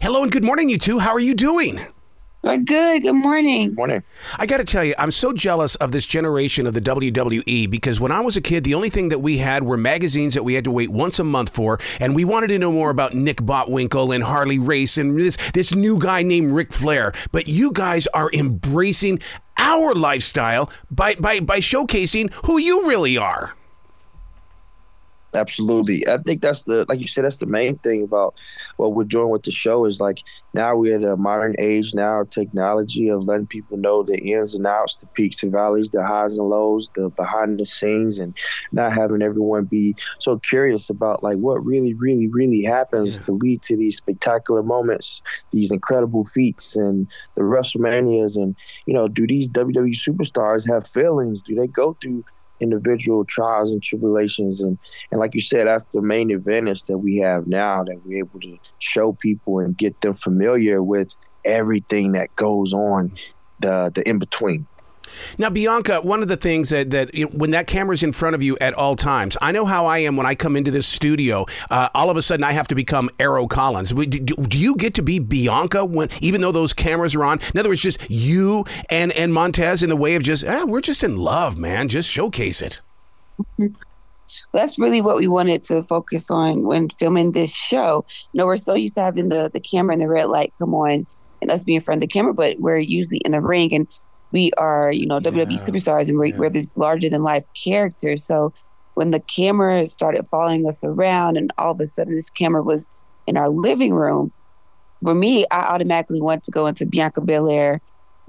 Hello and good morning, you two. How are you doing? We're good. Good morning. Good Morning. I got to tell you, I'm so jealous of this generation of the WWE because when I was a kid, the only thing that we had were magazines that we had to wait once a month for, and we wanted to know more about Nick Bockwinkel and Harley Race and this this new guy named Ric Flair. But you guys are embracing our lifestyle by by by showcasing who you really are. Absolutely. I think that's the like you said, that's the main thing about what we're doing with the show is like now we're at a modern age now technology of letting people know the ins and outs, the peaks and valleys, the highs and lows, the behind the scenes and not having everyone be so curious about like what really, really, really happens yeah. to lead to these spectacular moments, these incredible feats and the WrestleManias and, you know, do these WWE superstars have feelings? Do they go through individual trials and tribulations and and like you said that's the main advantage that we have now that we're able to show people and get them familiar with everything that goes on the the in between now, Bianca, one of the things that, that you know, when that camera's in front of you at all times, I know how I am when I come into this studio. Uh, all of a sudden, I have to become Arrow Collins. Do, do, you get to be Bianca when, even though those cameras are on? In other words, just you and and Montez in the way of just, eh, we're just in love, man. Just showcase it. that's really what we wanted to focus on when filming this show. You know, we're so used to having the the camera and the red light come on and us being in front of the camera, but we're usually in the ring and we are, you know, yeah. WWE superstars and we're, yeah. we're these larger than life characters. So when the camera started following us around and all of a sudden this camera was in our living room, for me, I automatically went to go into Bianca Belair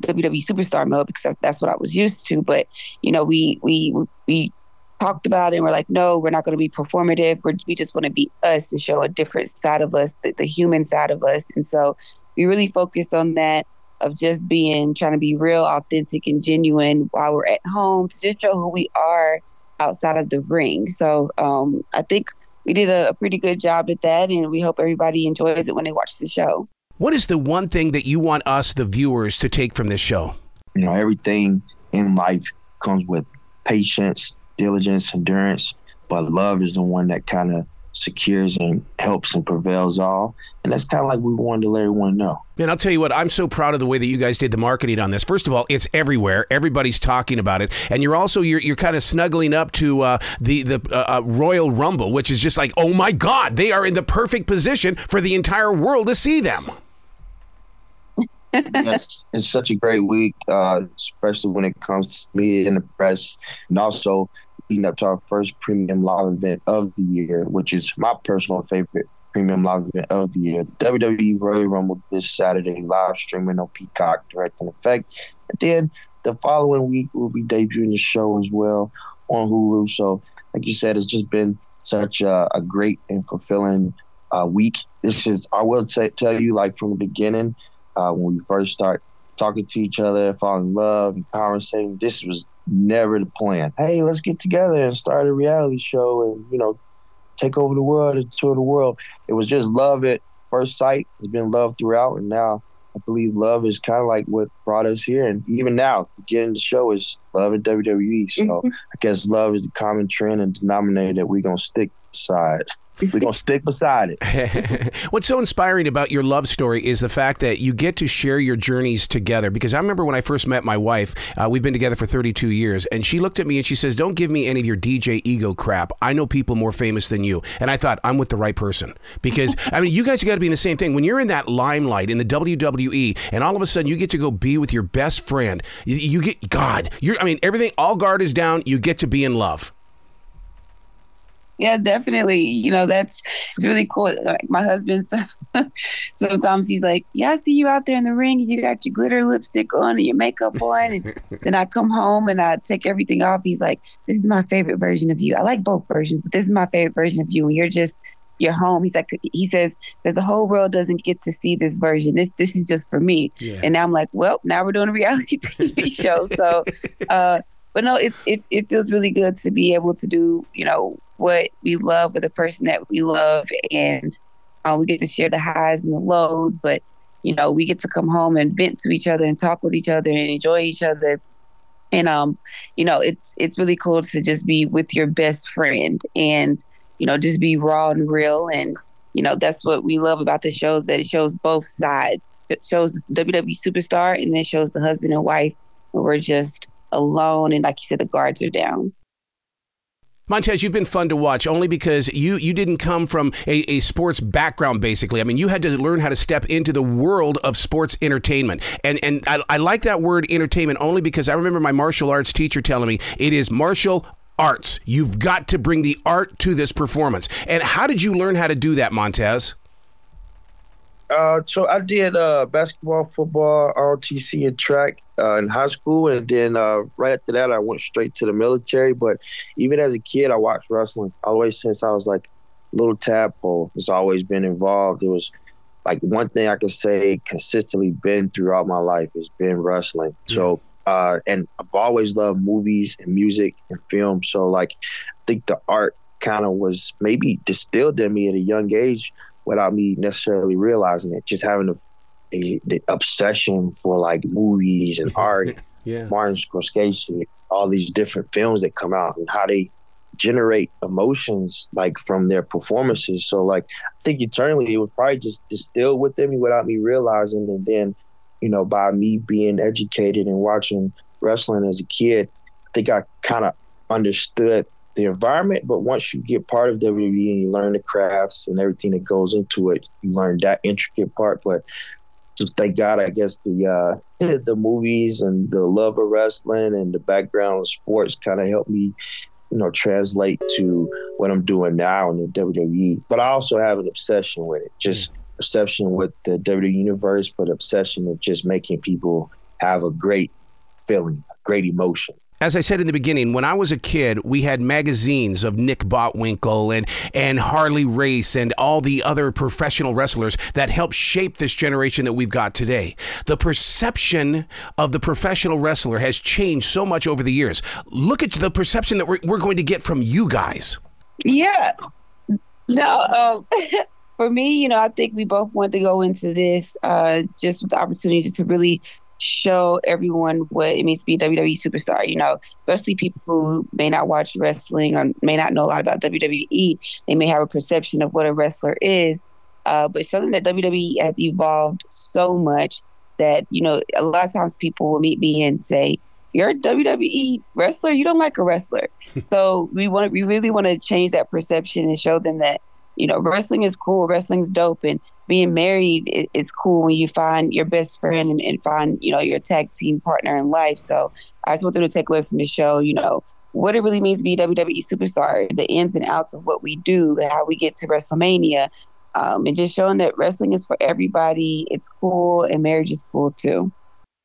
WWE superstar mode because that's, that's what I was used to. But, you know, we, we, we talked about it and we're like, no, we're not going to be performative. We're, we just want to be us and show a different side of us, the, the human side of us. And so we really focused on that of just being trying to be real, authentic, and genuine while we're at home to just show who we are outside of the ring. So um, I think we did a, a pretty good job at that, and we hope everybody enjoys it when they watch the show. What is the one thing that you want us, the viewers, to take from this show? You know, everything in life comes with patience, diligence, endurance, but love is the one that kind of secures and helps and prevails all. And that's kind of like we wanted to let everyone know. Man, I'll tell you what, I'm so proud of the way that you guys did the marketing on this. First of all, it's everywhere. Everybody's talking about it. And you're also, you're, you're kind of snuggling up to uh, the, the uh, uh, Royal Rumble, which is just like, oh my God, they are in the perfect position for the entire world to see them. yes, it's such a great week, uh, especially when it comes to me in the press, and also leading up to our first premium live event of the year, which is my personal favorite premium live event of the year. The WWE Royal Rumble this Saturday, live streaming on Peacock, direct in effect. And then the following week, we'll be debuting the show as well on Hulu. So, like you said, it's just been such a, a great and fulfilling uh, week. This is, I will say, tell you, like from the beginning, uh, when we first start talking to each other, falling in love, and conversating, this was never the plan. Hey, let's get together and start a reality show and, you know, take over the world and tour the world. It was just love at first sight. It's been love throughout. And now I believe love is kind of like what brought us here. And even now, getting the show is love at WWE. So mm-hmm. I guess love is the common trend and denominator that we're going to stick beside. We're going to stick beside it. What's so inspiring about your love story is the fact that you get to share your journeys together. Because I remember when I first met my wife, uh, we've been together for 32 years, and she looked at me and she says, Don't give me any of your DJ ego crap. I know people more famous than you. And I thought, I'm with the right person. Because, I mean, you guys got to be in the same thing. When you're in that limelight in the WWE, and all of a sudden you get to go be with your best friend, you, you get, God, you're, I mean, everything, all guard is down, you get to be in love yeah, definitely. You know, that's it's really cool. Like my husband, sometimes he's like, "Yeah, I see you out there in the ring, and you got your glitter lipstick on and your makeup on." And then I come home and I take everything off. He's like, "This is my favorite version of you. I like both versions, but this is my favorite version of you, and you're just." your home. He's like, he says, because the whole world doesn't get to see this version. This this is just for me. Yeah. And now I'm like, well, now we're doing a reality TV show. So, uh, but no, it, it it feels really good to be able to do, you know, what we love with the person that we love, and uh, we get to share the highs and the lows. But you know, we get to come home and vent to each other and talk with each other and enjoy each other. And um you know it's it's really cool to just be with your best friend and you know just be raw and real. And you know that's what we love about the show that it shows both sides. It shows wwe superstar and then shows the husband and wife and we're just alone and like you said the guards are down Montez, you've been fun to watch only because you you didn't come from a, a sports background, basically. I mean, you had to learn how to step into the world of sports entertainment. And and I, I like that word entertainment only because I remember my martial arts teacher telling me it is martial arts. You've got to bring the art to this performance. And how did you learn how to do that, Montez? Uh, so I did uh, basketball, football, ROTC, and track uh, in high school, and then uh, right after that, I went straight to the military. But even as a kid, I watched wrestling always since I was like little tadpole. Has always been involved. It was like one thing I could say consistently been throughout my life has been wrestling. Mm-hmm. So. Uh, and I've always loved movies and music and film. So, like, I think the art kind of was maybe distilled in me at a young age without me necessarily realizing it. Just having a, a the obsession for like movies and art, yeah. Martin Scorsese, all these different films that come out and how they generate emotions like from their performances. So like I think eternally it was probably just distilled within me without me realizing and then, you know, by me being educated and watching wrestling as a kid, I think I kind of understood the environment, but once you get part of WWE and you learn the crafts and everything that goes into it, you learn that intricate part. But just thank God, I guess the uh, the movies and the love of wrestling and the background of sports kind of helped me, you know, translate to what I'm doing now in the WWE. But I also have an obsession with it, just obsession with the WWE universe, but obsession of just making people have a great feeling, a great emotion as I said in the beginning, when I was a kid, we had magazines of Nick Bockwinkel and, and Harley Race and all the other professional wrestlers that helped shape this generation that we've got today. The perception of the professional wrestler has changed so much over the years. Look at the perception that we're, we're going to get from you guys. Yeah. No, um, for me, you know, I think we both want to go into this uh, just with the opportunity to really show everyone what it means to be a WWE superstar. You know, especially people who may not watch wrestling or may not know a lot about WWE. They may have a perception of what a wrestler is, uh, but showing that WWE has evolved so much that you know a lot of times people will meet me and say, "You're a WWE wrestler. You don't like a wrestler." so we want to we really want to change that perception and show them that you know wrestling is cool, wrestling's dope, and being married it, it's cool when you find your best friend and, and, find you know your tag team partner in life so i just want them to take away from the show you know what it really means to be a wwe superstar the ins and outs of what we do how we get to wrestlemania um, and just showing that wrestling is for everybody it's cool and marriage is cool too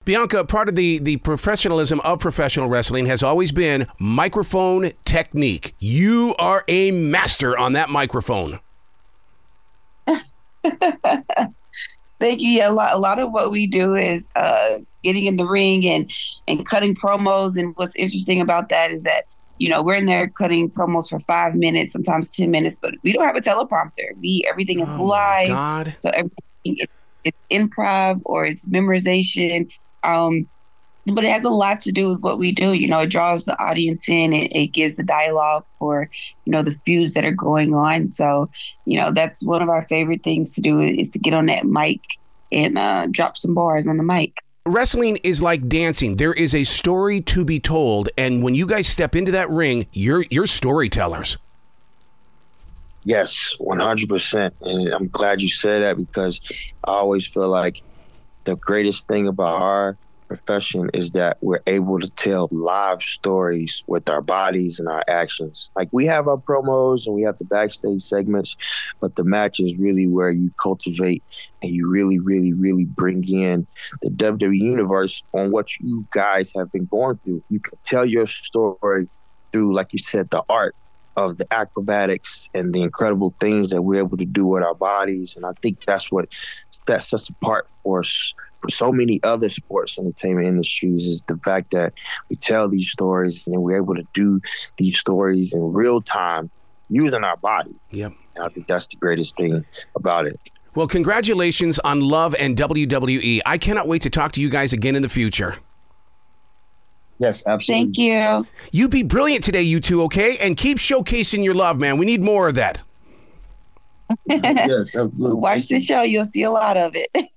Bianca, part of the, the professionalism of professional wrestling has always been microphone technique. You are a master on that microphone. Thank you. Yeah, a lot, a lot of what we do is uh, getting in the ring and and cutting promos. And what's interesting about that is that you know we're in there cutting promos for five minutes, sometimes ten minutes, but we don't have a teleprompter. We everything is oh live, so everything is, it's improv or it's memorization. Um, but it has a lot to do with what we do. You know, it draws the audience in. It, it gives the dialogue for you know the feuds that are going on. So you know that's one of our favorite things to do is to get on that mic and uh, drop some bars on the mic. Wrestling is like dancing. There is a story to be told, and when you guys step into that ring, you're you're storytellers. Yes, one hundred percent, and I'm glad you said that because I always feel like the greatest thing about our profession is that we're able to tell live stories with our bodies and our actions. Like we have our promos and we have the backstage segments, but the match is really where you cultivate and you really, really, really bring in the WWE universe on what you guys have been going through. You can tell your story through, like you said, the art of the acrobatics and the incredible things that we're able to do with our bodies. And I think that's what sets us apart for us so many other sports entertainment industries is the fact that we tell these stories and we're able to do these stories in real time using our body. Yep. And I think that's the greatest thing about it. Well, congratulations on Love and WWE. I cannot wait to talk to you guys again in the future. Yes, absolutely. Thank you. You be brilliant today, you two, okay? And keep showcasing your love, man. We need more of that. yes, absolutely. Watch the show. You'll see a lot of it.